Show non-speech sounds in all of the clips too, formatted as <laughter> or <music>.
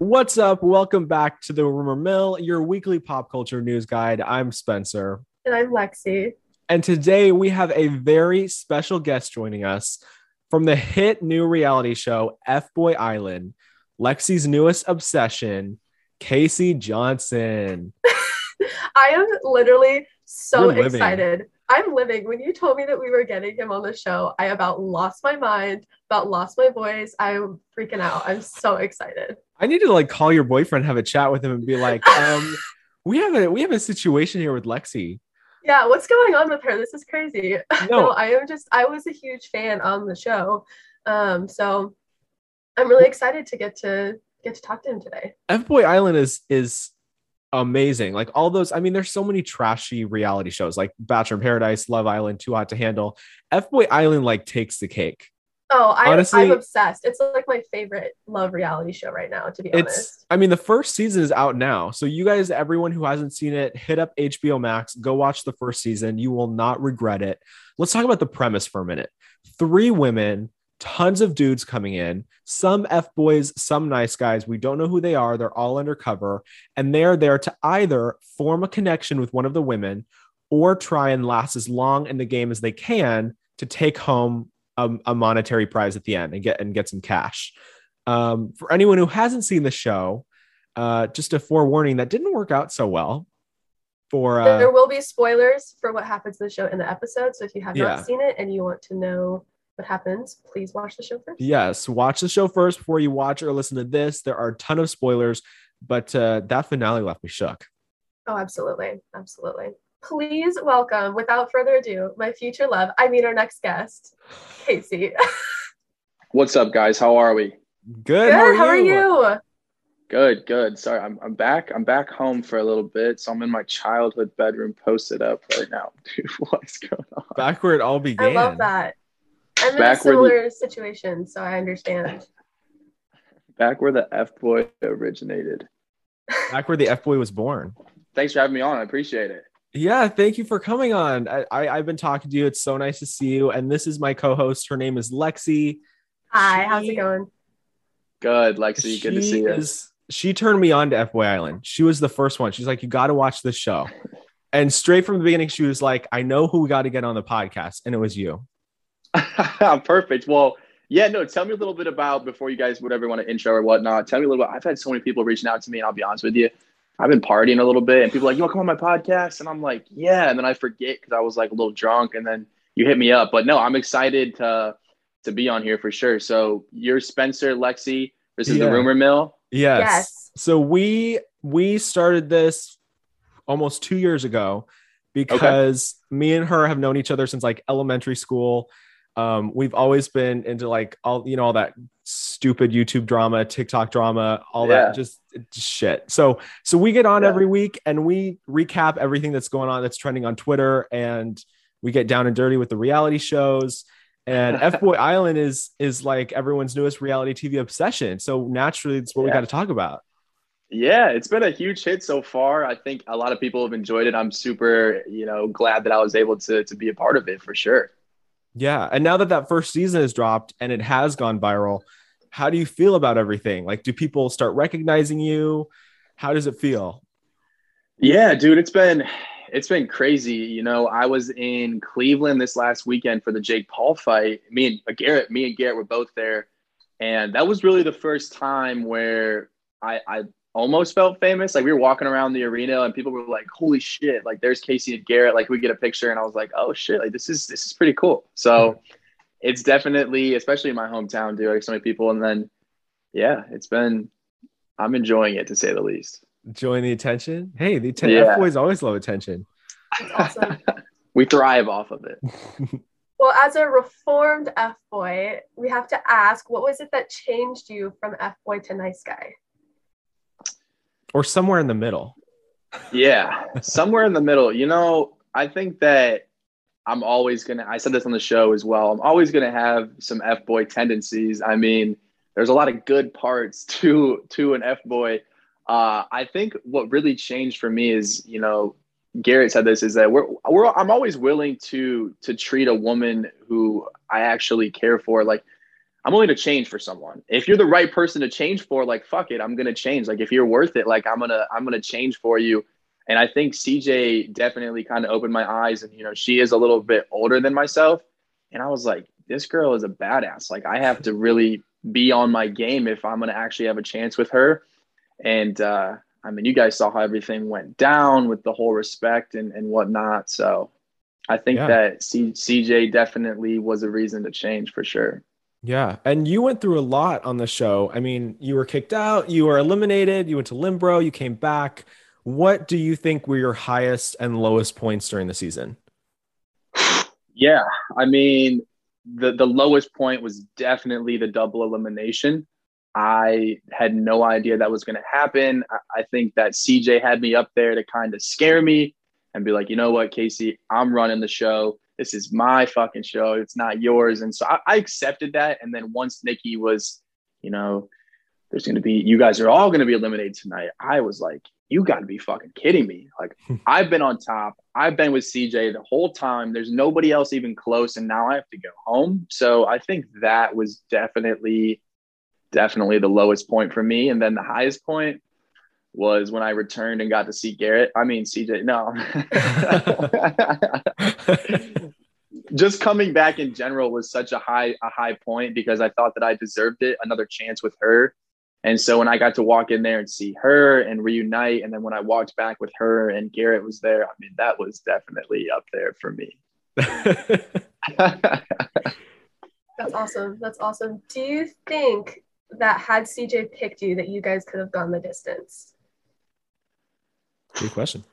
What's up? Welcome back to the Rumor Mill, your weekly pop culture news guide. I'm Spencer. And I'm Lexy. And today we have a very special guest joining us from the hit new reality show F Boy Island, Lexy's newest obsession, Casey Johnson. <laughs> I am literally so excited. I'm living. When you told me that we were getting him on the show, I about lost my mind, about lost my voice. I'm freaking out. I'm so excited. I need to like call your boyfriend, have a chat with him, and be like, <laughs> um, we have a we have a situation here with Lexy. Yeah, what's going on with her? This is crazy. <laughs> No, no I am just I was a huge fan on the show. Um, so I'm really excited to get to get to talk to him today. F Boy Island is is amazing. Like all those, I mean, there's so many trashy reality shows like Bachelor in Paradise, Love Island, Too Hot to Handle. F Boy Island like takes the cake. Oh, I, Honestly, I'm obsessed. It's like my favorite love reality show right now, to be it's, honest. I mean, the first season is out now. So, you guys, everyone who hasn't seen it, hit up HBO Max, go watch the first season. You will not regret it. Let's talk about the premise for a minute. Three women tons of dudes coming in, some F boys, some nice guys. We don't know who they are. They're all undercover. And they're there to either form a connection with one of the women or try and last as long in the game as they can to take home a, a monetary prize at the end and get and get some cash. Um, for anyone who hasn't seen the show, uh, just a forewarning that didn't work out so well. For uh, there will be spoilers for what happens in the show in the episode. So if you have yeah. not seen it and you want to know what happens, please watch the show first. Yes, watch the show first before you watch or listen to this. There are a ton of spoilers, but uh, that finale left me shook. Oh, absolutely. Absolutely. Please welcome, without further ado, my future love. I mean, our next guest, Casey. <laughs> What's up, guys? How are we? Good. Good. How are, how are you? Good, good. Sorry, I'm, I'm back. I'm back home for a little bit. So I'm in my childhood bedroom posted up right now. <laughs> Dude, what's going on? Back where it all began. I love that. I'm in a similar the, situation, so I understand. <laughs> Back where the F boy originated. Back where the F boy was born. Thanks for having me on. I appreciate it. Yeah, thank you for coming on. I, I have been talking to you. It's so nice to see you. And this is my co-host. Her name is Lexy. Hi, she, how's it going? Good, Lexy. Good to see you. Is, she turned me on to F Boy Island. She was the first one. She's like, you got to watch this show. <laughs> And straight from the beginning, she was like, I know who we got to get on the podcast, and it was you. <laughs> Perfect. Well, yeah, no, tell me a little bit about before you guys would ever want to intro or whatnot. Tell me a little bit. I've had so many people reaching out to me, and I'll be honest with you. I've been partying a little bit, and people are like, you want to come on my podcast? And I'm like, yeah. And then I forget because I was like a little drunk, and then you hit me up. But no, I'm excited to to be on here for sure. So you're Spencer, Lexi. This is yeah. the rumor mill. Yes. yes. So we we started this almost two years ago because okay. me and her have known each other since like elementary school um, we've always been into like all you know all that stupid YouTube drama, TikTok drama, all yeah. that just, just, shit. So so we get on yeah. every week and we recap everything that's going on that's trending on Twitter and we get down and dirty with the reality shows. And <laughs> F Boy Island is is like everyone's newest reality TV obsession. So naturally, it's what yeah. we got to talk about. Yeah, it's been a huge hit so far. I think a lot of people have enjoyed it. I'm super, you know, glad that I was able to to be a part of it for sure. Yeah. And now that that first season has dropped and it has gone viral, how do you feel about everything? Like, do people start recognizing you? How does it feel? Yeah, dude, it's been it's been crazy. You know, I was in Cleveland this last weekend for the Jake Paul fight. Me and uh, Garrett, me and Garrett were both there, and that was really the first time where I, I almost felt famous. Like we were walking around the arena and people were like, "Holy shit!" Like there's Casey and Garrett. Like we get a picture, and I was like, "Oh shit!" Like this is this is pretty cool. So it's definitely, especially in my hometown, dude. Like so many people, and then yeah, it's been. I'm enjoying it to say the least. Enjoying the attention. Hey, the atten- yeah. F boys always love attention. awesome. <laughs> we thrive off of it. <laughs> Well, as a reformed F boy, we have to ask what was it that changed you from F boy to nice guy? Or somewhere in the middle. Yeah, somewhere in the middle. You know, I think that I'm always gonna. I said this on the show as well. I'm always gonna have some f boy tendencies. I mean, there's a lot of good parts <laughs> to to an f boy. Uh, I think what really changed for me is, you know, Garrett said this is that we're, we're I'm always willing to to treat a woman who I actually care for. Like I'm willing to change for someone. If you're the right person to change for, like fuck it, I'm gonna change. Like if you're worth it, like I'm gonna I'm gonna change for you. And I think CJ definitely kind of opened my eyes. And you know, she is a little bit older than myself, and I was like, this girl is a badass. Like I have to really be on my game if I'm gonna actually have a chance with her. And uh, I mean, you guys saw how everything went down with the whole respect and and whatnot. So I think yeah. that C- CJ definitely was a reason to change for sure. Yeah. And you went through a lot on the show. I mean, you were kicked out, you were eliminated, you went to Limbro, you came back. What do you think were your highest and lowest points during the season? Yeah. I mean, the, the lowest point was definitely the double elimination. I had no idea that was going to happen. I, I think that CJ had me up there to kind of scare me and be like, you know what, Casey, I'm running the show this is my fucking show. It's not yours. And so I, I accepted that. And then once Nikki was, you know, there's going to be, you guys are all going to be eliminated tonight. I was like, you got to be fucking kidding me. Like, <laughs> I've been on top. I've been with CJ the whole time. There's nobody else even close. And now I have to go home. So I think that was definitely, definitely the lowest point for me. And then the highest point was when I returned and got to see Garrett. I mean, CJ, no. <laughs> <laughs> Just coming back in general was such a high a high point because I thought that I deserved it, another chance with her. And so when I got to walk in there and see her and reunite, and then when I walked back with her and Garrett was there, I mean, that was definitely up there for me. <laughs> That's awesome. That's awesome. Do you think that had CJ picked you, that you guys could have gone the distance? Good question.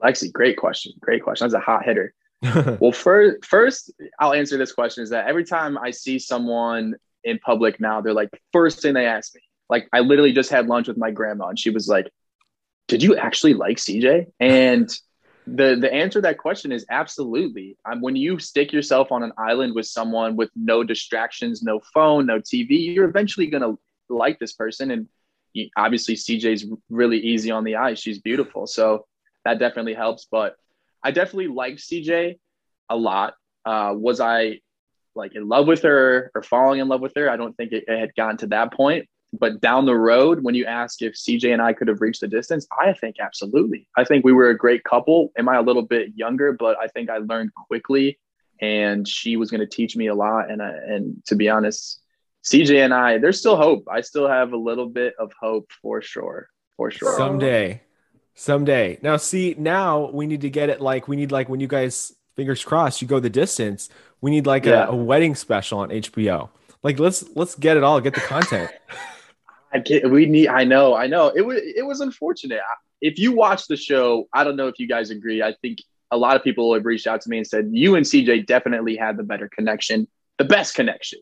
Lexy, great question. Great question. That's a hot hitter. <laughs> well, first, first, I'll answer this question is that every time I see someone in public now, they're like, first thing they ask me, like, I literally just had lunch with my grandma and she was like, Did you actually like CJ? And the the answer to that question is absolutely. Um, when you stick yourself on an island with someone with no distractions, no phone, no TV, you're eventually gonna like this person. And obviously CJ's really easy on the eye. She's beautiful. So that definitely helps. But I definitely liked CJ a lot. Uh, was I like in love with her or falling in love with her? I don't think it, it had gotten to that point. But down the road, when you ask if CJ and I could have reached the distance, I think absolutely. I think we were a great couple. Am I a little bit younger? But I think I learned quickly, and she was going to teach me a lot. And I, and to be honest, CJ and I, there's still hope. I still have a little bit of hope for sure. For sure. Someday. Someday. Now see, now we need to get it like we need like when you guys fingers crossed you go the distance, we need like yeah. a, a, wedding special on HBO. Like let's let's get it all, get the content. <laughs> I get, we need I know, I know. It was it was unfortunate. If you watch the show, I don't know if you guys agree. I think a lot of people have reached out to me and said you and CJ definitely had the better connection, the best connection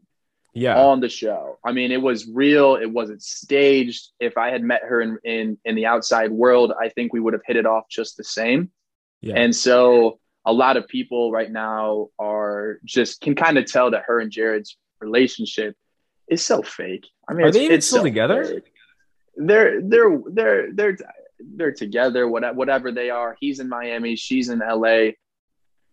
yeah. on the show. I mean it was real. It wasn't staged. If i had met her in in, in the outside world i think we would have hit it off just the same. Yeah. and so a lot of people right now are just can kind of tell that her and jared's relationship is so fake. I mean are it's, they even it's still so together? fake. they're they're they're they're they're together whatever, whatever they are. He's in miami. She's in la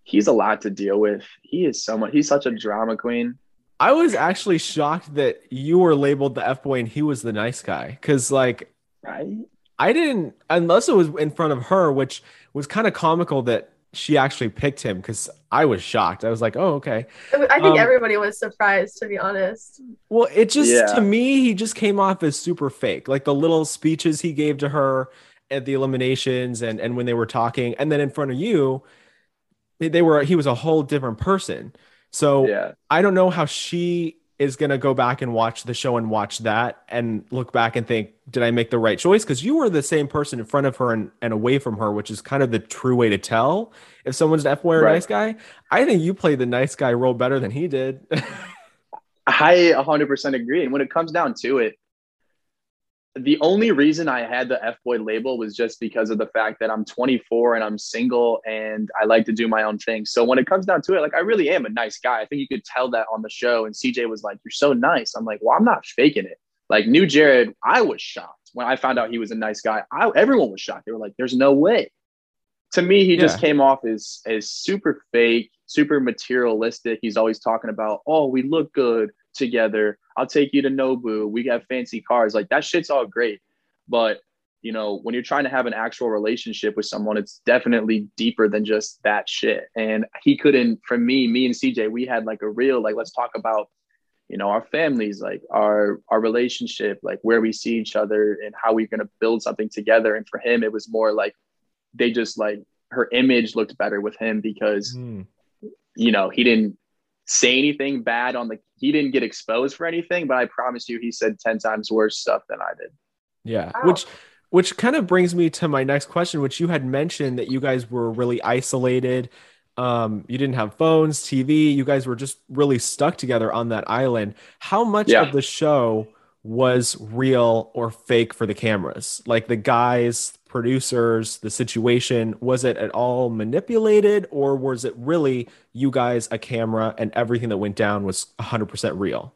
he's a lot to deal with. He is someone he's such a drama queen I was actually shocked that you were labeled the F boy and he was the nice guy. Cause like right? I didn't unless it was in front of her, which was kind of comical that she actually picked him because I was shocked. I was like, oh, okay. I think um, everybody was surprised, to be honest. Well, it just yeah. to me, he just came off as super fake. Like the little speeches he gave to her at the eliminations and and when they were talking, and then in front of you, they, they were he was a whole different person. So yeah. I don't know how she is going to go back and watch the show and watch that and look back and think, did I make the right choice? Because you were the same person in front of her and, and away from her, which is kind of the true way to tell if someone's an F boy or right. nice guy. I think you played the nice guy role better than he did. <laughs> I 100% agree. And when it comes down to it, the only reason I had the F boy label was just because of the fact that I'm 24 and I'm single and I like to do my own thing. So when it comes down to it, like I really am a nice guy. I think you could tell that on the show. And CJ was like, You're so nice. I'm like, Well, I'm not faking it. Like new Jared, I was shocked when I found out he was a nice guy. I, everyone was shocked. They were like, There's no way. To me, he yeah. just came off as as super fake, super materialistic. He's always talking about, oh, we look good together. I'll take you to Nobu. We got fancy cars. Like that shit's all great. But you know, when you're trying to have an actual relationship with someone, it's definitely deeper than just that shit. And he couldn't, for me, me and CJ, we had like a real, like, let's talk about, you know, our families, like our our relationship, like where we see each other and how we're gonna build something together. And for him, it was more like they just like her image looked better with him because mm. you know, he didn't say anything bad on the he didn't get exposed for anything, but I promise you he said 10 times worse stuff than I did. Yeah. Wow. Which which kind of brings me to my next question, which you had mentioned that you guys were really isolated. Um, you didn't have phones, TV. You guys were just really stuck together on that island. How much yeah. of the show was real or fake for the cameras? Like the guys, producers, the situation, was it at all manipulated or was it really you guys, a camera, and everything that went down was 100% real?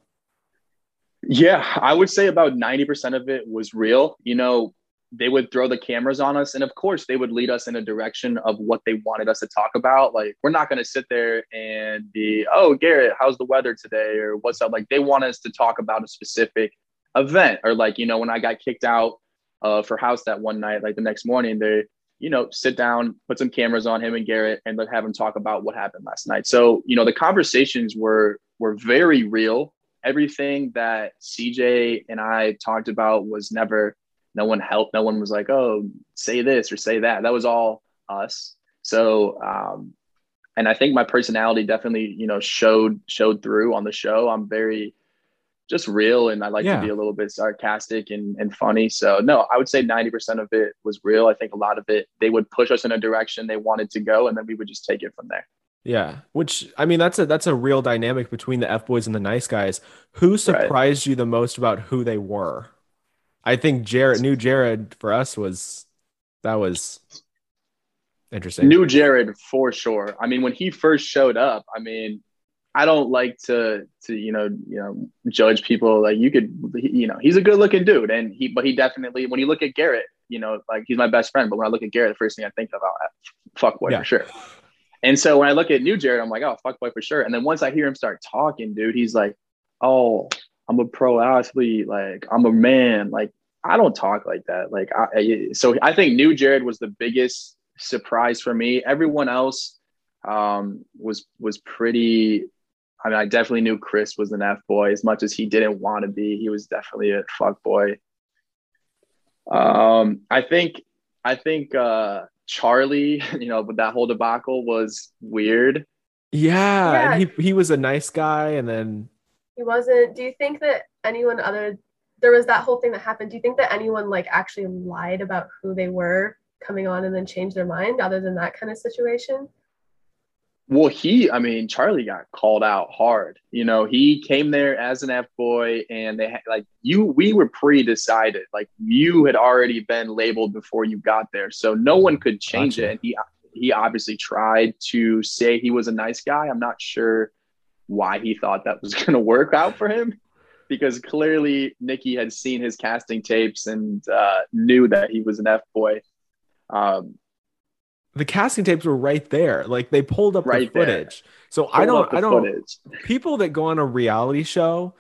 Yeah, I would say about 90% of it was real. You know, they would throw the cameras on us and of course they would lead us in a direction of what they wanted us to talk about like we're not going to sit there and be oh garrett how's the weather today or what's up like they want us to talk about a specific event or like you know when i got kicked out uh, for house that one night like the next morning they you know sit down put some cameras on him and garrett and let have him talk about what happened last night. So you know the conversations were were very real. Everything that cj and i talked about was never no one helped. No one was like oh say this or say that. That was all us. So um and i think my personality definitely you know showed showed through on the show. I'm very just real and i like yeah. to be a little bit sarcastic and, and funny so no i would say 90% of it was real i think a lot of it they would push us in a direction they wanted to go and then we would just take it from there yeah, which I mean that's a that's a real dynamic between the F boys and the nice guys. Who surprised right. you the most about who they were? I think Jared, new Jared for us was that was interesting. New Jared for sure. I mean, when he first showed up, I mean, I don't like to to you know you know judge people like you could you know he's a good looking dude and he but he definitely when you look at Garrett you know like he's my best friend but when I look at Garrett the first thing I think about uh, fuck boy yeah. for sure and so when I look at new Jared I'm like oh fuck boy for sure and then once I hear him start talking dude he's like oh I'm a pro athlete. Like I'm a man. Like I don't talk like that. Like I, so I think new Jared was the biggest surprise for me. Everyone else um, was was pretty. I mean, I definitely knew Chris was an F boy as much as he didn't want to be. He was definitely a fuck boy. Um, I think I think uh, Charlie, <laughs> you know, with that whole debacle was weird. Yeah, yeah. he he was a nice guy, and then he wasn't. Do you think that anyone other there was that whole thing that happened? Do you think that anyone like actually lied about who they were coming on and then changed their mind other than that kind of situation? Well, he, I mean, Charlie got called out hard. You know, he came there as an F boy, and they had like you, we were pre decided. Like you had already been labeled before you got there, so no one could change gotcha. it. And he, he obviously tried to say he was a nice guy. I'm not sure why he thought that was <laughs> going to work out for him because clearly Nikki had seen his casting tapes and uh, knew that he was an F boy. Um, the casting tapes were right there. Like they pulled up right the footage. There. So pulled I don't, I don't, footage. people that go on a reality show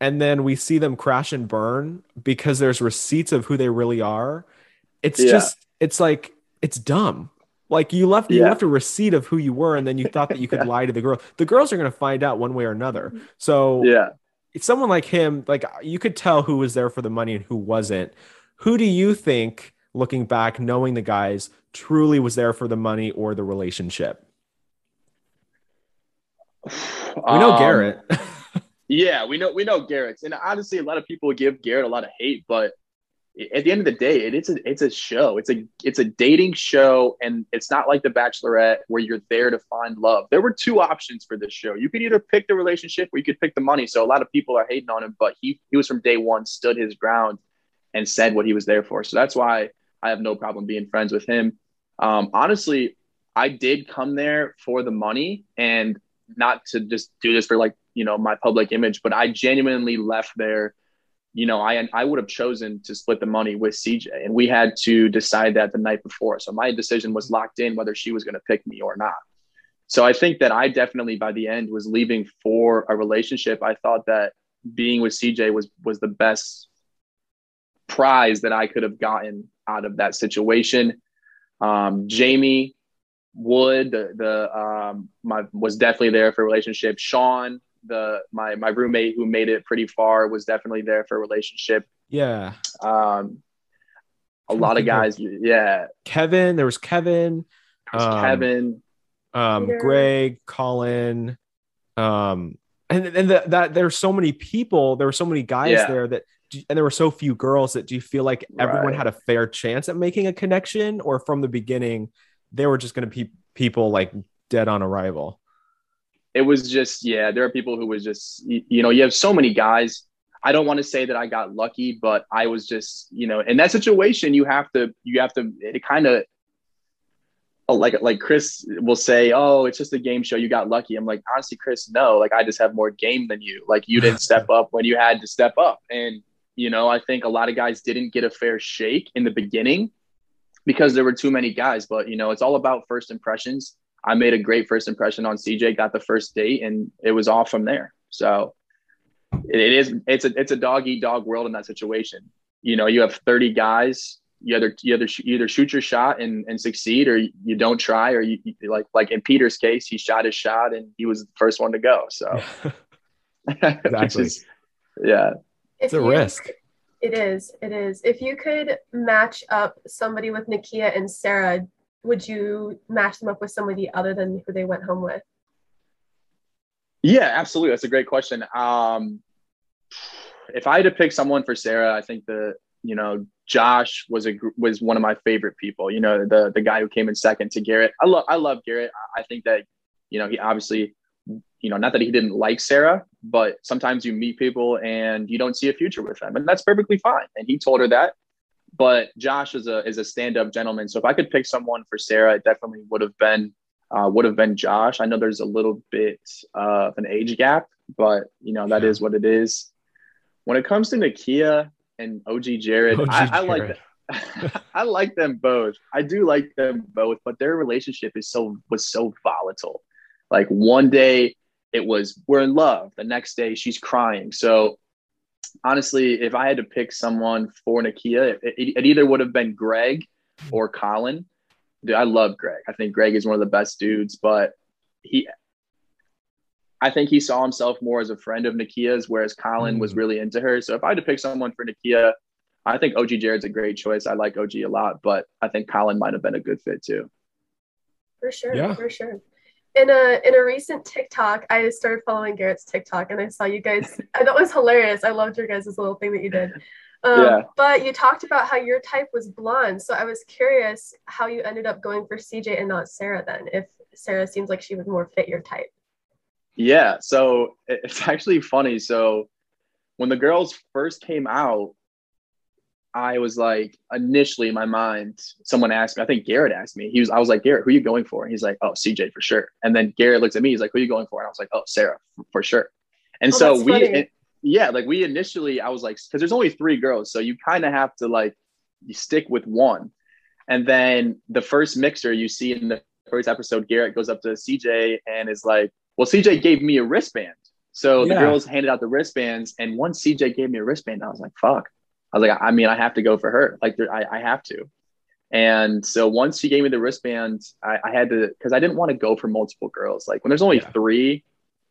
and then we see them crash and burn because there's receipts of who they really are. It's yeah. just, it's like, it's dumb. Like you left, you left a receipt of who you were, and then you thought that you could yeah. <laughs> lie to the girl. The girls are going to find out one way or another. So yeah, If someone like him, like you could tell who was there for the money and who wasn't. Who do you think, looking back, knowing the guys, truly was there for the money or the relationship? We know um, Garrett. <laughs> yeah, we know we know Garrett, and honestly, a lot of people give Garrett a lot of hate, but at the end of the day, it, it's a it's a show. It's a it's a dating show, and it's not like The Bachelorette where you're there to find love. There were two options for this show. You could either pick the relationship or you could pick the money. So a lot of people are hating on him, but he he was from day one, stood his ground, and said what he was there for. So that's why I have no problem being friends with him. Um, honestly, I did come there for the money and not to just do this for like you know my public image, but I genuinely left there you know, I I would have chosen to split the money with CJ, and we had to decide that the night before. So my decision was locked in whether she was going to pick me or not. So I think that I definitely by the end was leaving for a relationship. I thought that being with CJ was was the best prize that I could have gotten out of that situation. Um, Jamie Wood, the, the um, my was definitely there for a relationship. Sean, the my my roommate who made it pretty far, was definitely there for a relationship. Yeah. Um, a lot of guys. Of, yeah. Kevin, there was Kevin. Um, Kevin. Um, Greg, Colin. Um, and and the, that there's so many people. There were so many guys yeah. there that and there were so few girls that do you feel like everyone right. had a fair chance at making a connection or from the beginning they were just going to be people like dead on arrival it was just yeah there are people who was just you, you know you have so many guys i don't want to say that i got lucky but i was just you know in that situation you have to you have to it kind of oh, like like Chris will say, "Oh, it's just a game show. You got lucky." I'm like, honestly, Chris, no. Like I just have more game than you. Like you didn't <laughs> step up when you had to step up, and you know, I think a lot of guys didn't get a fair shake in the beginning because there were too many guys. But, you know, it's all about first impressions. I made a great first impression on CJ, got the first date, and it was all from there. So it is it's a it's a dog eat dog world in that situation. You know, you have 30 guys. You either you either you either shoot your shot and, and succeed, or you don't try, or you, you like like in Peter's case, he shot his shot and he was the first one to go. So <laughs> <laughs> exactly, is, yeah, it's a risk. It is. It is. If you could match up somebody with Nakia and Sarah, would you match them up with somebody other than who they went home with? Yeah, absolutely. That's a great question. Um, if I had to pick someone for Sarah, I think the you know Josh was a was one of my favorite people. You know the the guy who came in second to Garrett. I love I love Garrett. I think that you know he obviously you know, not that he didn't like Sarah, but sometimes you meet people and you don't see a future with them, and that's perfectly fine. And he told her that. But Josh is a is a stand up gentleman, so if I could pick someone for Sarah, it definitely would have been uh, would have been Josh. I know there's a little bit of an age gap, but you know that yeah. is what it is. When it comes to Nakia and OG Jared, OG I, I like that. <laughs> I like them both. I do like them both, but their relationship is so was so volatile. Like one day it was we're in love. The next day she's crying. So honestly, if I had to pick someone for Nakia, it, it, either would have been Greg or Colin. Dude, I love Greg. I think Greg is one of the best dudes, but he I think he saw himself more as a friend of Nakia's, whereas Colin mm. was really into her. So if I had to pick someone for Nakia, I think OG Jared's a great choice. I like OG a lot, but I think Colin might have been a good fit too. For sure. Yeah. For sure in a in a recent TikTok, I started following Garrett's TikTok, and I saw you guys. <laughs> It was hilarious. I loved your guys' little thing that you did. Um, yeah. But you talked about how your type was blonde, so I was curious how you ended up going for CJ and not Sarah. Then, if Sarah seems like she would more fit your type. Yeah. So it's <laughs> actually funny. So when the girls first came out, I was like, initially in my mind, someone asked me, I think Garrett asked me, he was, I was like, Garrett, who are you going for? And he's like, oh, CJ for sure. And then Garrett looks at me, he's like, who are you going for? And I was like, oh, Sarah for sure. And oh, so we, it, yeah, like we initially, I was like, cause there's only three girls. So you kind of have to like, you stick with one. And then the first mixer you see in the first episode, Garrett goes up to CJ and is like, well, CJ gave me a wristband. So yeah. the girls handed out the wristbands. And once CJ gave me a wristband, I was like, fuck I was like, I mean, I have to go for her. Like, I, I have to. And so once she gave me the wristband, I, I had to, because I didn't want to go for multiple girls. Like when there's only yeah. three,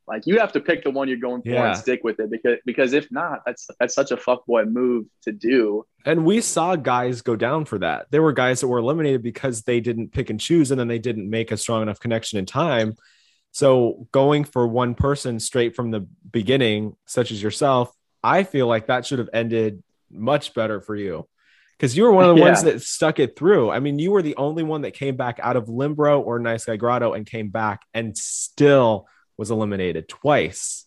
like you have to pick the one you're going for yeah. and stick with it because because if not, that's that's such a fuckboy move to do. And we saw guys go down for that. There were guys that were eliminated because they didn't pick and choose, and then they didn't make a strong enough connection in time. So going for one person straight from the beginning, such as yourself, I feel like that should have ended much better for you because you were one of the yeah. ones that stuck it through. I mean, you were the only one that came back out of Limbro or Nice Guy Grotto and came back and still was eliminated twice.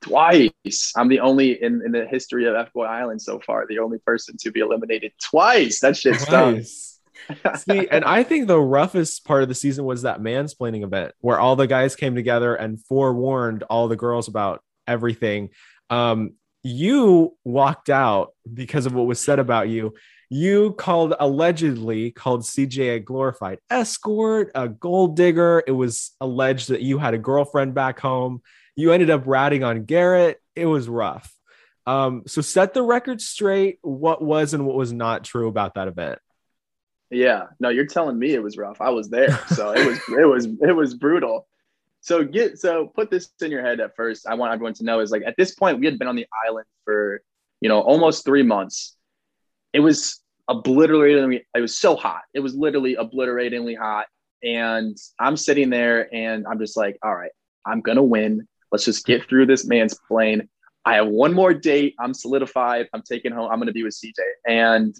Twice. I'm the only in, in the history of F Boy Island so far, the only person to be eliminated twice. That shit's twice. <laughs> See, and I think the roughest part of the season was that mansplaining event where all the guys came together and forewarned all the girls about everything. Um, you walked out because of what was said about you. You called allegedly called CJ a glorified escort, a gold digger. It was alleged that you had a girlfriend back home. You ended up ratting on Garrett. It was rough. Um, so set the record straight. What was and what was not true about that event? Yeah, no, you're telling me it was rough. I was there, so it was it was it was brutal. So get so put this in your head at first. I want everyone to know is like at this point we had been on the island for you know almost three months. It was obliteratingly. It was so hot. It was literally obliteratingly hot, and I'm sitting there and I'm just like, all right, I'm gonna win. Let's just get through this man's plane. I have one more date. I'm solidified. I'm taking home. I'm gonna be with CJ and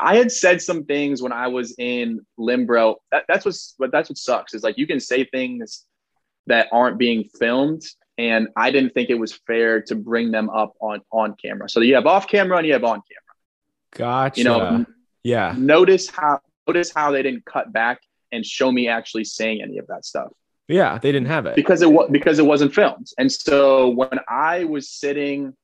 I had said some things when I was in Limbro. That, that's what's but that's what sucks is like you can say things that aren't being filmed, and I didn't think it was fair to bring them up on on camera. So you have off camera and you have on camera. Gotcha. You know, yeah. Notice how notice how they didn't cut back and show me actually saying any of that stuff. Yeah, they didn't have it because it was because it wasn't filmed. And so when I was sitting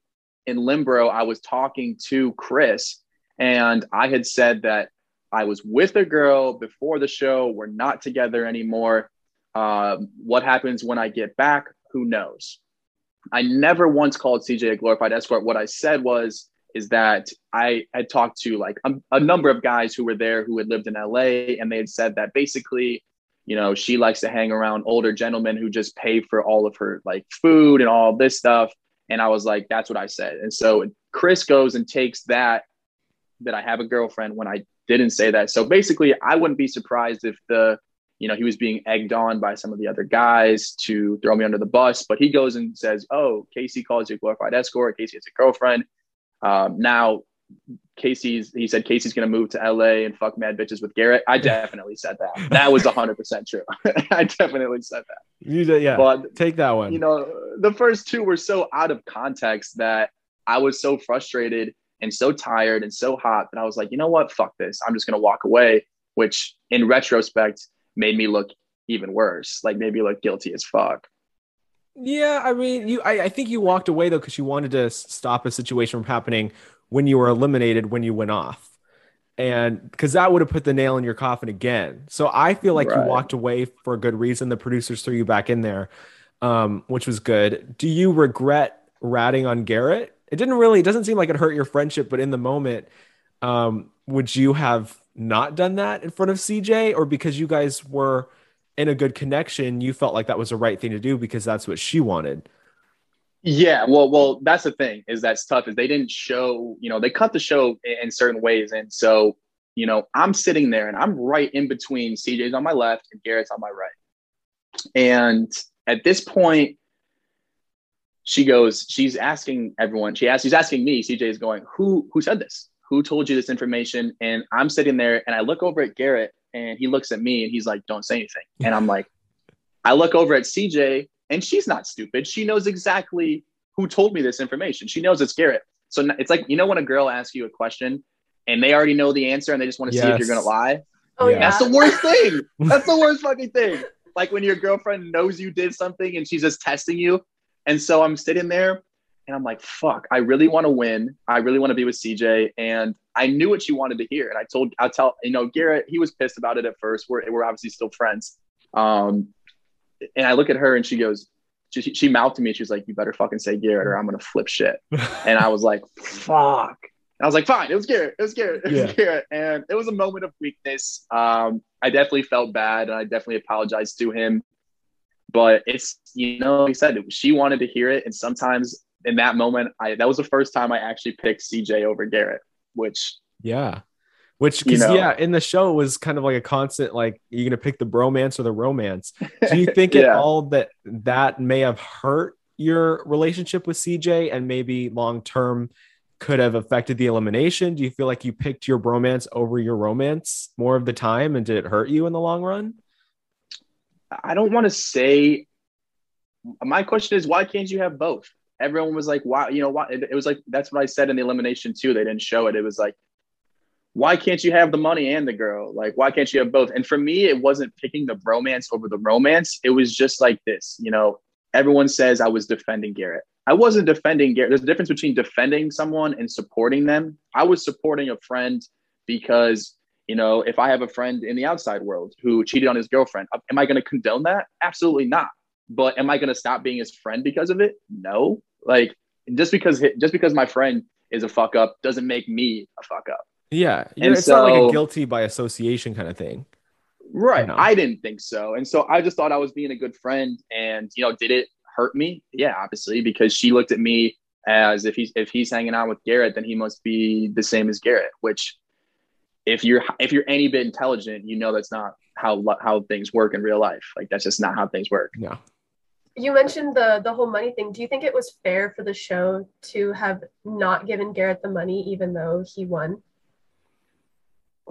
in Limbro, I was talking to Chris and I had said that I was with a girl before the show. We're not together anymore. Um, what happens when I get back? Who knows? I never once called CJ a glorified escort. What I said was, is that I had talked to like a, a, number of guys who were there who had lived in LA, and they had said that basically, you know, she likes to hang around older gentlemen who just pay for all of her like food and all this stuff. And I was like, that's what I said. And so Chris goes and takes that that I have a girlfriend when I didn't say that. So basically, I wouldn't be surprised if the, you know, he was being egged on by some of the other guys to throw me under the bus. But he goes and says, "Oh, Casey calls you a glorified escort. Casey has a girlfriend." Um, now, Casey's he said Casey's going to move to LA and fuck mad bitches with Garrett. I definitely said that. That was hundred percent true. <laughs> I definitely said that. You did, yeah. But take that one. You know, the first two were so out of context that I was so frustrated and so tired and so hot that I was like, you know what? Fuck this. I'm just going to walk away, which in retrospect made me look even worse, like maybe look guilty as fuck. Yeah, I mean, you. I, I think you walked away though because you wanted to stop a situation from happening when you were eliminated when you went off, and because that would have put the nail in your coffin again. So I feel like right. you walked away for a good reason. The producers threw you back in there, um, which was good. Do you regret ratting on Garrett? it didn't really, it doesn't seem like it hurt your friendship, but in the moment, um, would you have not done that in front of CJ or because you guys were in a good connection, you felt like that was the right thing to do because that's what she wanted? Yeah, well, well, that's the thing is that's tough is they didn't show, you know, they cut the show in certain ways. And so, you know, I'm sitting there and I'm right in between CJ's on my left and Garrett's on my right. And at this point, she goes, she's asking everyone, she asks, she's asking me, CJ is going, who, who said this? Who told you this information? And I'm sitting there and I look over at Garrett and he looks at me and he's like, don't say anything. And I'm like, I look over at CJ and she's not stupid. She knows exactly who told me this information. She knows it's Garrett. So it's like, you know, when a girl asks you a question and they already know the answer and they just want to yes. see if you're going to lie. Oh, yeah. That's the worst thing. <laughs> That's the worst fucking thing. Like when your girlfriend knows you did something and she's just testing you and so I'm sitting there and I'm like, fuck, I really want to win. I really want to be with CJ. And I knew what she wanted to hear. And I told, I'll tell, you know, Garrett, he was pissed about it at first. We're, we're obviously still friends. Um, and I look at her and she goes, she, she mouthed to me. She was like, you better fucking say Garrett or I'm going to flip shit. <laughs> and I was like, fuck. And I was like, fine, it was Garrett. It was Garrett. It was yeah. Garrett. And it was a moment of weakness. Um, I definitely felt bad and I definitely apologized to him but it's you know like I said she wanted to hear it and sometimes in that moment I that was the first time I actually picked CJ over Garrett which yeah which because you know, yeah in the show it was kind of like a constant like you're gonna pick the bromance or the romance <laughs> do you think yeah. at all that that may have hurt your relationship with CJ and maybe long term could have affected the elimination do you feel like you picked your bromance over your romance more of the time and did it hurt you in the long run I don't want to say. My question is, why can't you have both? Everyone was like, why? You know, why? It, it was like that's what I said in the elimination too. They didn't show it. It was like, why can't you have the money and the girl? Like, why can't you have both? And for me, it wasn't picking the bromance over the romance. It was just like this. You know, everyone says I was defending Garrett. I wasn't defending Garrett. There's a difference between defending someone and supporting them. I was supporting a friend because you know, if I have a friend in the outside world who cheated on his girlfriend, am I going to condone that? Absolutely not. But am I going to stop being his friend because of it? No. Like just because just because my friend is a fuck up doesn't make me a fuck up. Yeah, and it's so, not like a guilty by association kind of thing. Right. I didn't think so. And so I just thought I was being a good friend. And, you know, did it hurt me? Yeah, obviously, because she looked at me as if he's if he's hanging out with Garrett, then he must be the same as Garrett, which if you're if you're any bit intelligent, you know that's not how how things work in real life. Like that's just not how things work. Yeah. You mentioned the the whole money thing. Do you think it was fair for the show to have not given Garrett the money even though he won?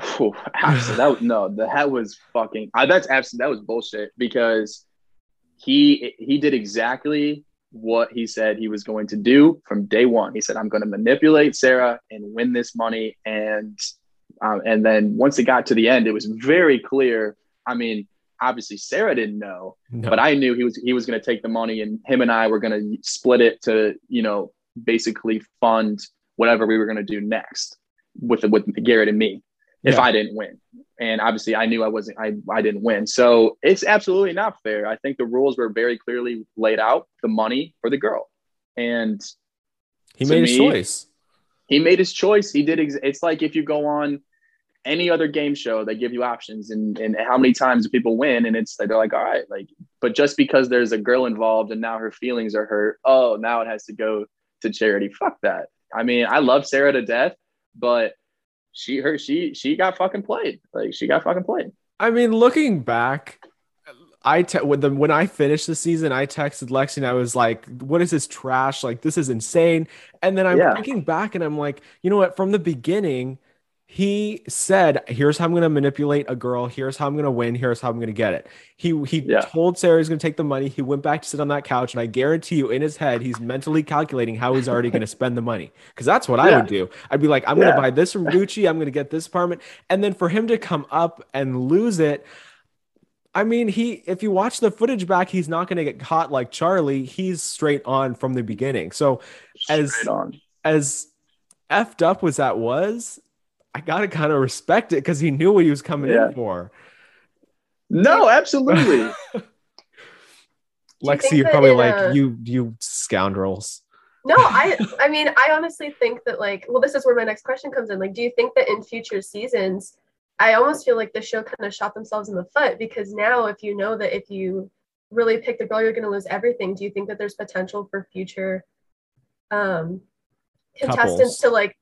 Oh, absolutely. that no, that was fucking. Uh, that's absolutely that was bullshit because he he did exactly what he said he was going to do from day one. He said, "I'm going to manipulate Sarah and win this money." And um, and then once it got to the end, it was very clear. I mean, obviously Sarah didn't know, no. but I knew he was he was going to take the money, and him and I were going to split it to you know basically fund whatever we were going to do next with with Garrett and me if yeah. I didn't win. And obviously I knew I wasn't I, I didn't win. So it's absolutely not fair. I think the rules were very clearly laid out, the money for the girl. And he made me, his choice. He made his choice. He did ex- it's like if you go on any other game show they give you options and, and how many times do people win and it's like they're like all right like but just because there's a girl involved and now her feelings are hurt oh now it has to go to charity fuck that i mean i love sarah to death but she her she she got fucking played. Like she got fucking played. I mean, looking back, I te- when the when I finished the season, I texted Lexy and I was like, "What is this trash? Like this is insane." And then I'm yeah. thinking back and I'm like, you know what? From the beginning, he said, "Here's how I'm going to manipulate a girl. Here's how I'm going to win. Here's how I'm going to get it." He he yeah. told Sarah he's going to take the money. He went back to sit on that couch, and I guarantee you, in his head, he's mentally calculating how he's already going to spend the money. Because that's what yeah. I would do. I'd be like, "I'm yeah. going to buy this from Gucci. I'm going to get this apartment," and then for him to come up and lose it. I mean, he if you watch the footage back, he's not going to get caught like Charlie. He's straight on from the beginning. So straight as on. as effed up as that was, I gotta kind of respect it because he knew what he was coming yeah. in for. No, absolutely. <laughs> Lexy, you're probably like a... you, you scoundrels. No, I, I mean, I honestly think that like, well, this is where my next question comes in. Like, do you think that in future seasons, I almost feel like the show kind of shot themselves in the foot because now, if you know that if you really pick the girl, you're going to lose everything. Do you think that there's potential for future um, contestants Couples. to like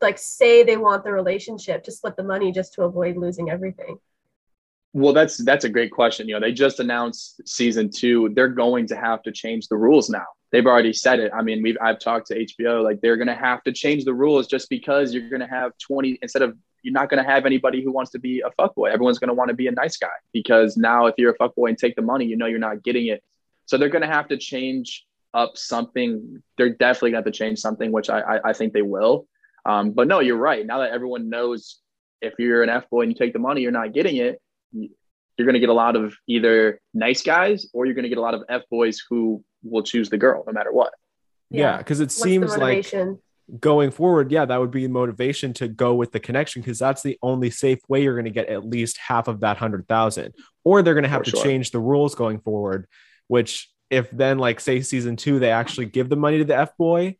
like say they want the relationship to split the money just to avoid losing everything? Well, that's that's a great question. You know, they just announced season two. They're going to have to change the rules now. They've already said it. I mean, we've I've talked to HBO. Like they're going to have to change the rules just because you're going to have 20 instead of you're not going to have anybody who wants to be a fuckboy. Everyone's going to want to be a nice guy because now if you're a fuckboy and take the money, you know you're not getting it. So they're going to have to change up something. They're definitely going to have to change something, which I, I, I think they will. Um, but no, you're right. Now that everyone knows if you're an F boy and you take the money, you're not getting it. You're going to get a lot of either nice guys or you're going to get a lot of F boys who will choose the girl no matter what. Yeah, because it What's seems like going forward, yeah, that would be motivation to go with the connection because that's the only safe way you're going to get at least half of that hundred thousand. Or they're going to have For to sure. change the rules going forward, which if then like say season two they actually give the money to the F boy,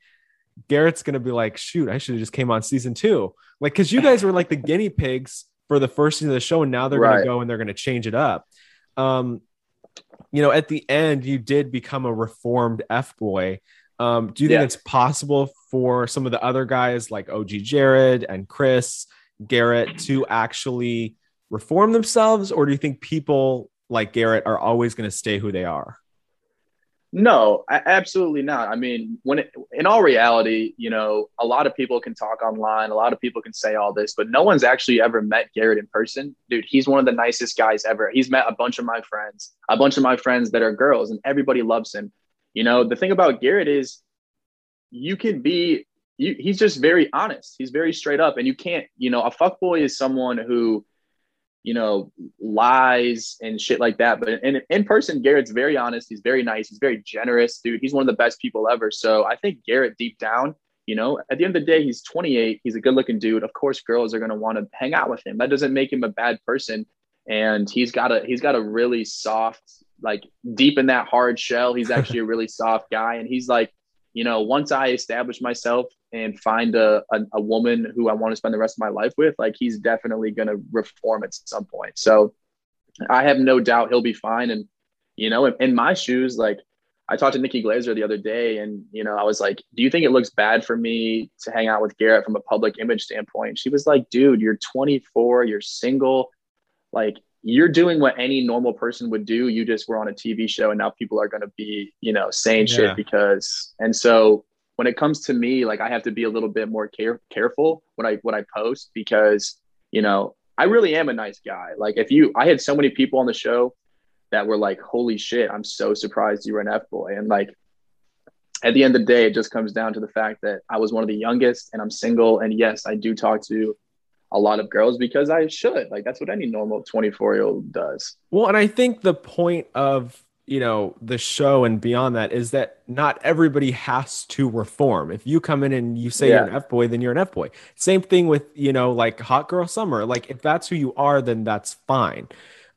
Garrett's gonna be like, shoot, I should have just came on season two. Like, cause you guys were like the <laughs> guinea pigs for the first season of the show, and now they're right. gonna go and they're gonna change it up. Um, you know, at the end, you did become a reformed F boy. Um, do you think yeah. it's possible for some of the other guys like OG Jared and Chris Garrett to actually reform themselves, or do you think people like Garrett are always going to stay who they are? No, absolutely not. I mean, when it, in all reality, you know, a lot of people can talk online, a lot of people can say all this, but no one's actually ever met Garrett in person. Dude, he's one of the nicest guys ever. He's met a bunch of my friends, a bunch of my friends that are girls, and everybody loves him. You know, the thing about Garrett is you can be you, he's just very honest. He's very straight up, and you can't, you know, a fuck boy is someone who you know, lies and shit like that. But in, in person, Garrett's very honest. He's very nice. He's very generous, dude. He's one of the best people ever. So I think Garrett, deep down, you know, at the end of the day, he's 28. He's a good looking dude. Of course, girls are going to want to hang out with him. That doesn't make him a bad person. And he's got a he's got a really soft, like deep in that hard shell. He's actually a really <laughs> soft guy. And he's like, you know, once I establish myself and find a, a, a woman who I want to spend the rest of my life with, like he's definitely going to reform at some point. So I have no doubt he'll be fine. And, you know, in, in my shoes, like I talked to Nikki Glazer the other day and, you know, I was like, do you think it looks bad for me to hang out with Garrett from a public image standpoint? She was like, dude, you're 24, you're single. Like you're doing what any normal person would do. You just were on a TV show and now people are going to be, you know, saying yeah. shit because, and so when it comes to me, like I have to be a little bit more care- careful when I, what I post because, you know, I really am a nice guy. Like if you, I had so many people on the show that were like, holy shit, I'm so surprised you were an F boy. And like, at the end of the day, it just comes down to the fact that I was one of the youngest and I'm single. And yes, I do talk to a lot of girls because I should. Like that's what any normal 24 year old does. Well, and I think the point of you know the show and beyond that is that not everybody has to reform if you come in and you say yeah. you're an f-boy then you're an f-boy same thing with you know like hot girl summer like if that's who you are then that's fine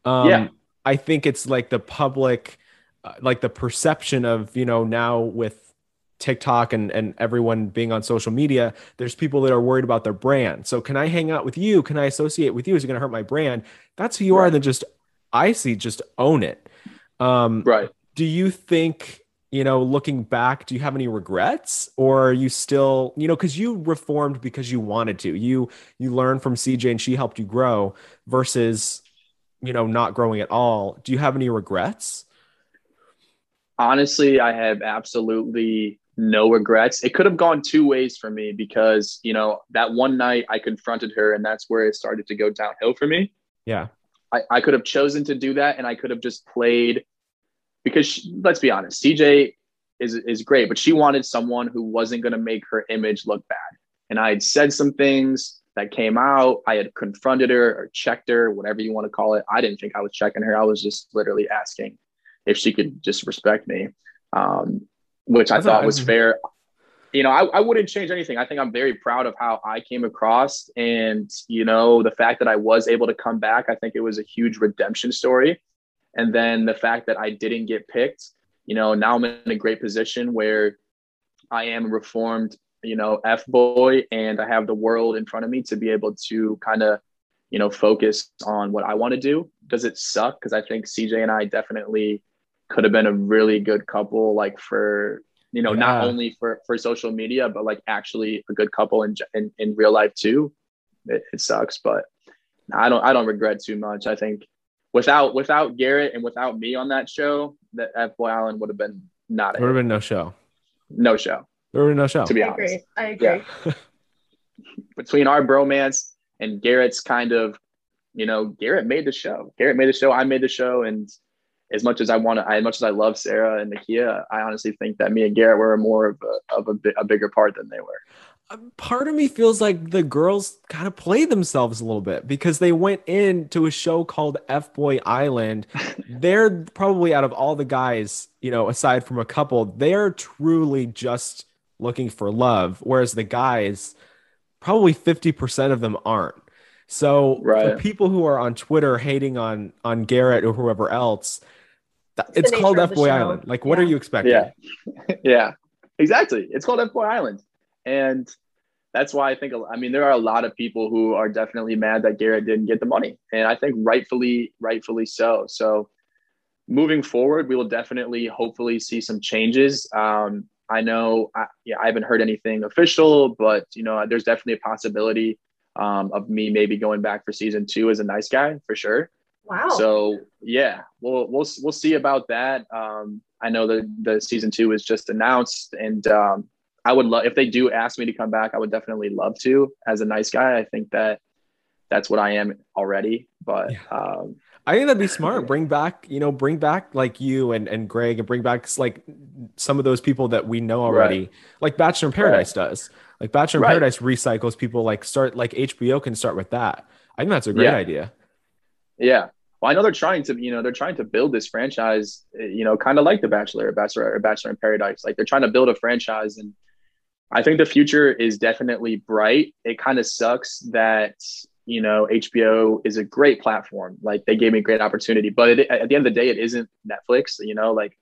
um yeah. i think it's like the public uh, like the perception of you know now with TikTok and, and everyone being on social media, there's people that are worried about their brand. So can I hang out with you? Can I associate with you? Is it going to hurt my brand? That's who you right. are. Then just I see, just own it. Um, right. Do you think, you know, looking back, do you have any regrets or are you still, you know, cause you reformed because you wanted to, you, you learned from CJ and she helped you grow versus, you know, not growing at all. Do you have any regrets? Honestly, I have absolutely no regrets. It could have gone two ways for me because, you know, that one night I confronted her and that's where it started to go downhill for me. Yeah. I, I could have chosen to do that and I could have just played because she, let's be honest, CJ is, is great, but she wanted someone who wasn't going to make her image look bad. And I had said some things that came out. I had confronted her or checked her, whatever you want to call it. I didn't think I was checking her. I was just literally asking if she could just respect me. Um, which I, I thought was fair. You know, I, I wouldn't change anything. I think I'm very proud of how I came across. And, you know, the fact that I was able to come back, I think it was a huge redemption story. And then the fact that I didn't get picked, you know, now I'm in a great position where I am reformed, you know, F boy, and I have the world in front of me to be able to kind of, you know, focus on what I want to do. Does it suck? Because I think CJ and I definitely could have been a really good couple, like for you know, yeah. not only for for social media, but like actually a good couple in in, in real life too. It, it sucks, but I don't I don't regret too much. I think without without Garrett and without me on that show, that F Boy Island would have been not. it Would have been no show. No show. There would have been no show. To be I honest, agree. I agree. Yeah. <laughs> Between our bromance and Garrett's kind of, you know, Garrett made the show. Garrett made the show. I made the show, and as much as I want to, as much as I love Sarah and Nakia, I honestly think that me and Garrett were more of a of a, a bigger part than they were. Um, part of me feels like the girls kind of played themselves a little bit because they went into a show called F Boy Island. <laughs> they're probably out of all the guys, you know, aside from a couple, they're truly just looking for love, whereas the guys, probably fifty percent of them aren't. So right. for people who are on Twitter hating on on Garrett or whoever else, it's, it's called F Boy Island. Like, what yeah. are you expecting? Yeah, <laughs> yeah, exactly. It's called F Boy Island, and that's why I think. I mean, there are a lot of people who are definitely mad that Garrett didn't get the money, and I think rightfully, rightfully so. So, moving forward, we will definitely, hopefully, see some changes. Um, I know, I, yeah, I haven't heard anything official, but you know, there's definitely a possibility um, of me maybe going back for season two as a nice guy for sure. Wow. So yeah, we'll we'll we'll see about that. Um, I know that the season two is just announced, and um, I would love if they do ask me to come back. I would definitely love to as a nice guy. I think that that's what I am already. But yeah. um, I think that'd be smart. Bring back, you know, bring back like you and, and Greg and bring back like some of those people that we know already, right. like Bachelor in Paradise right. does. Like Bachelor in right. Paradise recycles people like start like HBO can start with that. I think that's a great yeah. idea. Yeah. Well, I know they're trying to, you know, they're trying to build this franchise, eh, you know, kind of like The Bachelor, or Bachelor, or Bachelor in Paradise. Like they're trying to build a franchise, and I think the future is definitely bright. It kind of sucks that you know, HBO is a great platform. Like they gave me a great opportunity, but it, at the end of the day, it isn't Netflix. You know, like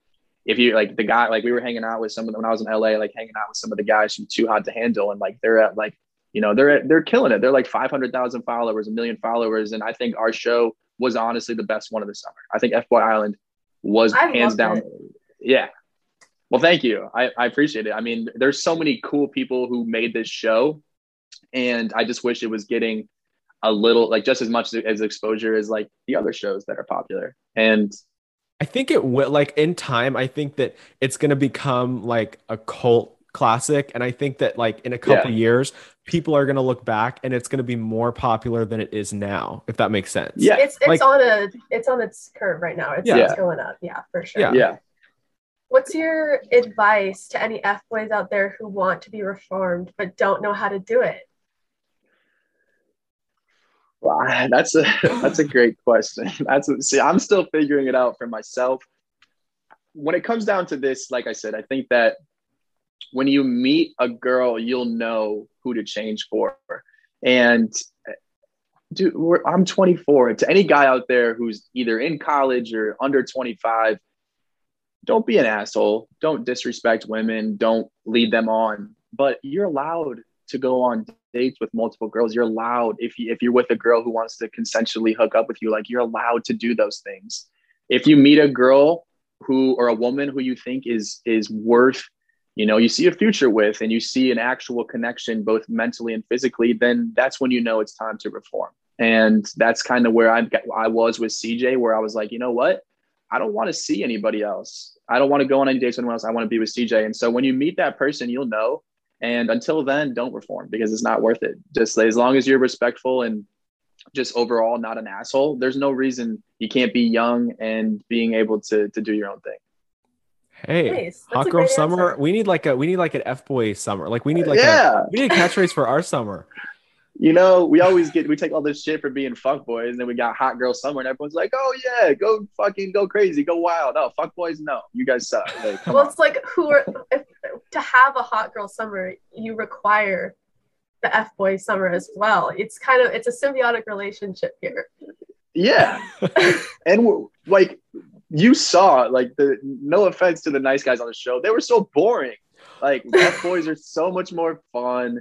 if you like the guy, like we were hanging out with some of them when I was in LA, like hanging out with some of the guys from Too Hot to Handle, and like they're at like, you know, they're they're killing it. They're like five hundred thousand followers, a million followers, and I think our show was honestly the best one of the summer. I think F Boy Island was I hands down. it. Yeah. Well, thank you. I, I appreciate it. I mean, there's so many cool people who made this show, and I just wish it was getting a little like just as much as exposure as like the other shows that are popular. And I think it will like in time, I think that it's gonna become like a cult classic. And I think that like in a couple Yeah. years, people are gonna look back and it's gonna be more popular than it is now, if that makes sense. yeah, It's it's Like- on a it's on its curve right now. It's, Yeah. it's going up. Yeah, for sure. Yeah. yeah. What's your advice to any F boys out there who want to be reformed but don't know how to do it? Wow, that's a that's a great question. <laughs> That's a, see, I'm still figuring it out for myself. When it comes down to this, like I said, I think that when you meet a girl, you'll know who to change for. And dude, I'm 24. To any guy out there who's either in college or under 25, don't be an asshole. Don't disrespect women. Don't lead them on. But you're allowed to go on dates with multiple girls. You're allowed if you if you're with a girl who wants to consensually hook up with you, like you're allowed to do those things. If you meet a girl who or a woman who you think is is worth, you know, you see a future with and you see an actual connection both mentally and physically, then that's when you know it's time to reform. And that's kind of where I I was with CJ where I was like, you know what? I don't want to see anybody else. I don't want to go on any dates with anyone else. I want to be with CJ. And so when you meet that person, you'll know. And until then, don't reform because it's not worth it. Just as long as you're respectful and just overall not an asshole, there's no reason you can't be young and being able to to do your own thing. Hey, Nice. Hot girl summer. answer. We need like a we need like an F boy summer. Like we need like a yeah, we need a catchphrase for our summer. you know, we always get we take all this shit for being fuck boys, and then we got hot girl summer, and everyone's like, "Oh yeah, go fucking go crazy, go wild." Oh, fuck boys, no, you guys suck. Like, Well, on. it's like who are if, to have a hot girl summer, you require the F boy summer as well. It's kind of it's a symbiotic relationship here. Yeah, <laughs> and we're- like you saw, like the no offense to the nice guys on the show, they were so boring. Like F <laughs> boys are so much more fun.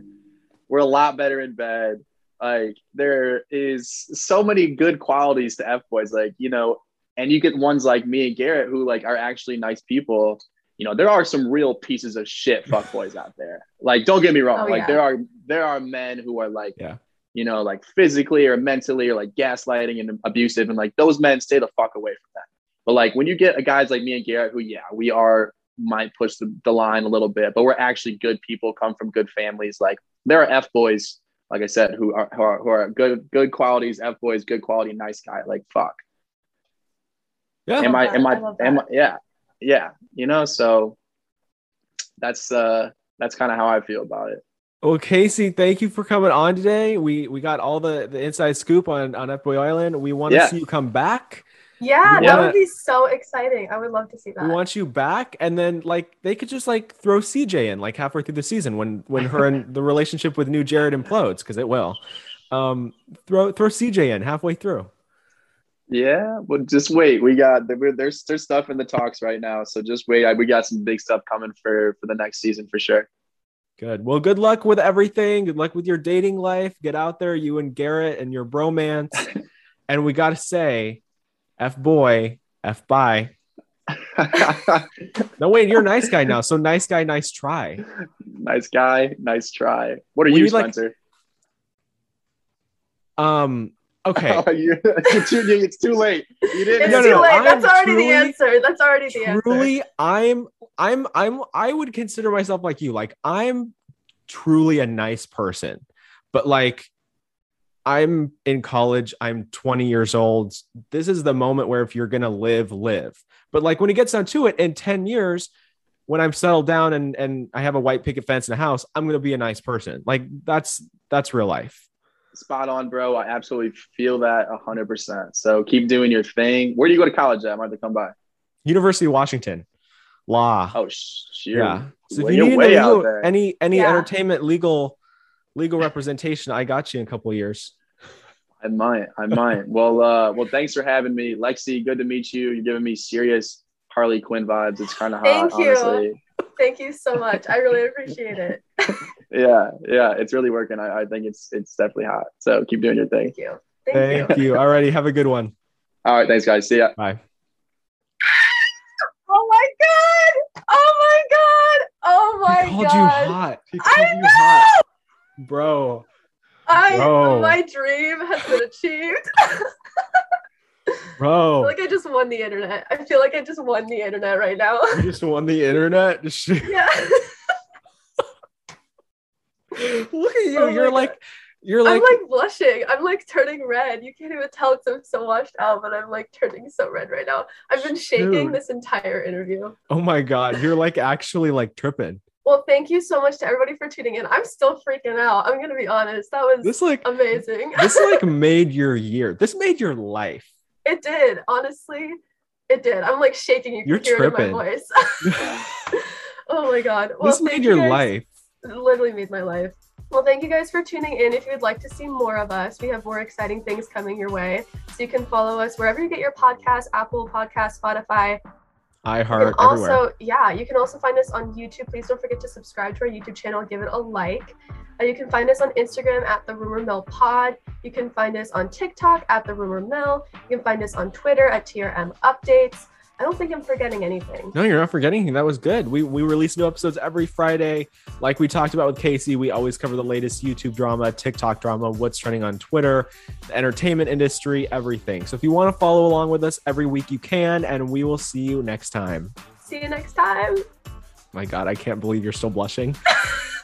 We're a lot better in bed. Like there is so many good qualities to F boys. Like you know, and you get ones like me and Garrett who like are actually nice people. You know, there are some real pieces of shit <laughs> fuck boys out there. Like, don't get me wrong. Oh, like yeah. there are there are men who are like Yeah. you know, like physically or mentally or like gaslighting and abusive. And like those men stay the fuck away from that. But like when you get a guys like me and Garrett, who, yeah, we are, might push the, the line a little bit, but we're actually good people, come from good families. Like there are F boys, like I said, who are, who are, who are good, good qualities, F boys, good quality, nice guy. Like, fuck. Yeah. Am I, that. am I I, am I, yeah, yeah, you know, so that's, uh, that's kind of how I feel about it. Well, Casey, thank you for coming on today. We we got all the, the inside scoop on on F Boy Island. We want to Yeah. see you come back. Yeah, that wanna- would be so exciting. I would love to see that. We want you back, and then like they could just like throw CJ in like halfway through the season when when her and the relationship with new Jared implodes because it will. Um, throw throw CJ in halfway through. Yeah, but just wait. We got there's there's stuff in the talks right now, so just wait. I, we got some big stuff coming for for the next season for sure. Good. Well, good luck with everything. Good luck with your dating life. Get out there, you and Garrett and your bromance. <laughs> and we got to say, F boy, F bye. <laughs> No, wait, you're a nice guy now. So nice guy, nice try. nice guy, nice try. What are We you, need, like- Spencer? Um, okay. Oh, <laughs> you, it's, too, it's too late. You didn't. It's No, no, too no, late. I'm That's already truly- the answer. That's already the answer. truly i'm i'm i'm i would consider myself like you like i'm truly a nice person but like i'm in college i'm 20 years old this is the moment where if you're gonna live live but like when it gets down to it in 10 years when i'm settled down and and i have a white picket fence and a house i'm gonna be a nice person like that's that's real life Spot on, bro. I absolutely feel that hundred percent. So keep doing your thing. Where do you go to college at? I might have to come by. university of washington law Oh, shoot. Yeah. So if Well, you you're need any, way out any any Yeah. entertainment legal legal representation, I got you in a couple of years. I might. I might. well, uh, well, thanks for having me, Lexy. Good to meet you. You're giving me serious Harley Quinn vibes. It's kind of hot. Thank you. Honestly. Thank you so much. I really appreciate it. <laughs> yeah, yeah, it's really working. I, I, think it's it's definitely hot. So keep doing your thing. Thank you. Thank, Thank you. you. Alrighty, have a good one. All right, thanks, guys. See ya. Bye. <laughs> Oh my god! Oh my god! Oh my god! he called god! you hot. He called I you know! hot, bro. I Bro. my dream has been achieved. <laughs> Bro. I feel like I just won the internet. I feel like I just won the internet right now. You just won the internet? <laughs> yeah. <laughs> Look at you. Oh you're like you're like I'm like blushing. I'm like turning red. You can't even tell because I'm so washed out, but I'm like turning so red right now. I've been shaking Dude. this entire interview. Oh my god, you're like actually like tripping. Well, thank you so much to everybody for tuning in. I'm still freaking out. I'm gonna be honest. That was this like amazing. this <laughs> like made your year. This made your life. It did. Honestly, it did. I'm like shaking. You You're tripping. my voice. <laughs> <laughs> oh my god. Well, this made your life. Literally made my life. Well, thank you guys for tuning in. If you'd like to see more of us, we have more exciting things coming your way. So you can follow us wherever you get your podcast, Apple Podcast, Spotify, iHeart, also, everywhere. Also, yeah, you can also find us on YouTube. Please don't forget to subscribe to our YouTube channel, give it a like. Uh, you can find us on Instagram at the Rumor Mill Pod. You can find us on TikTok at the Rumor Mill. You can find us on Twitter at TRM Updates. I don't think I'm forgetting anything. No, you're not forgetting anything. That was good. We we release new episodes every Friday. Like we talked about with Casey, we always cover the latest YouTube drama, TikTok drama, what's trending on Twitter, the entertainment industry, everything. So if you want to follow along with us every week, you can, and we will see you next time. See you next time. My God, I can't believe you're still blushing. <laughs>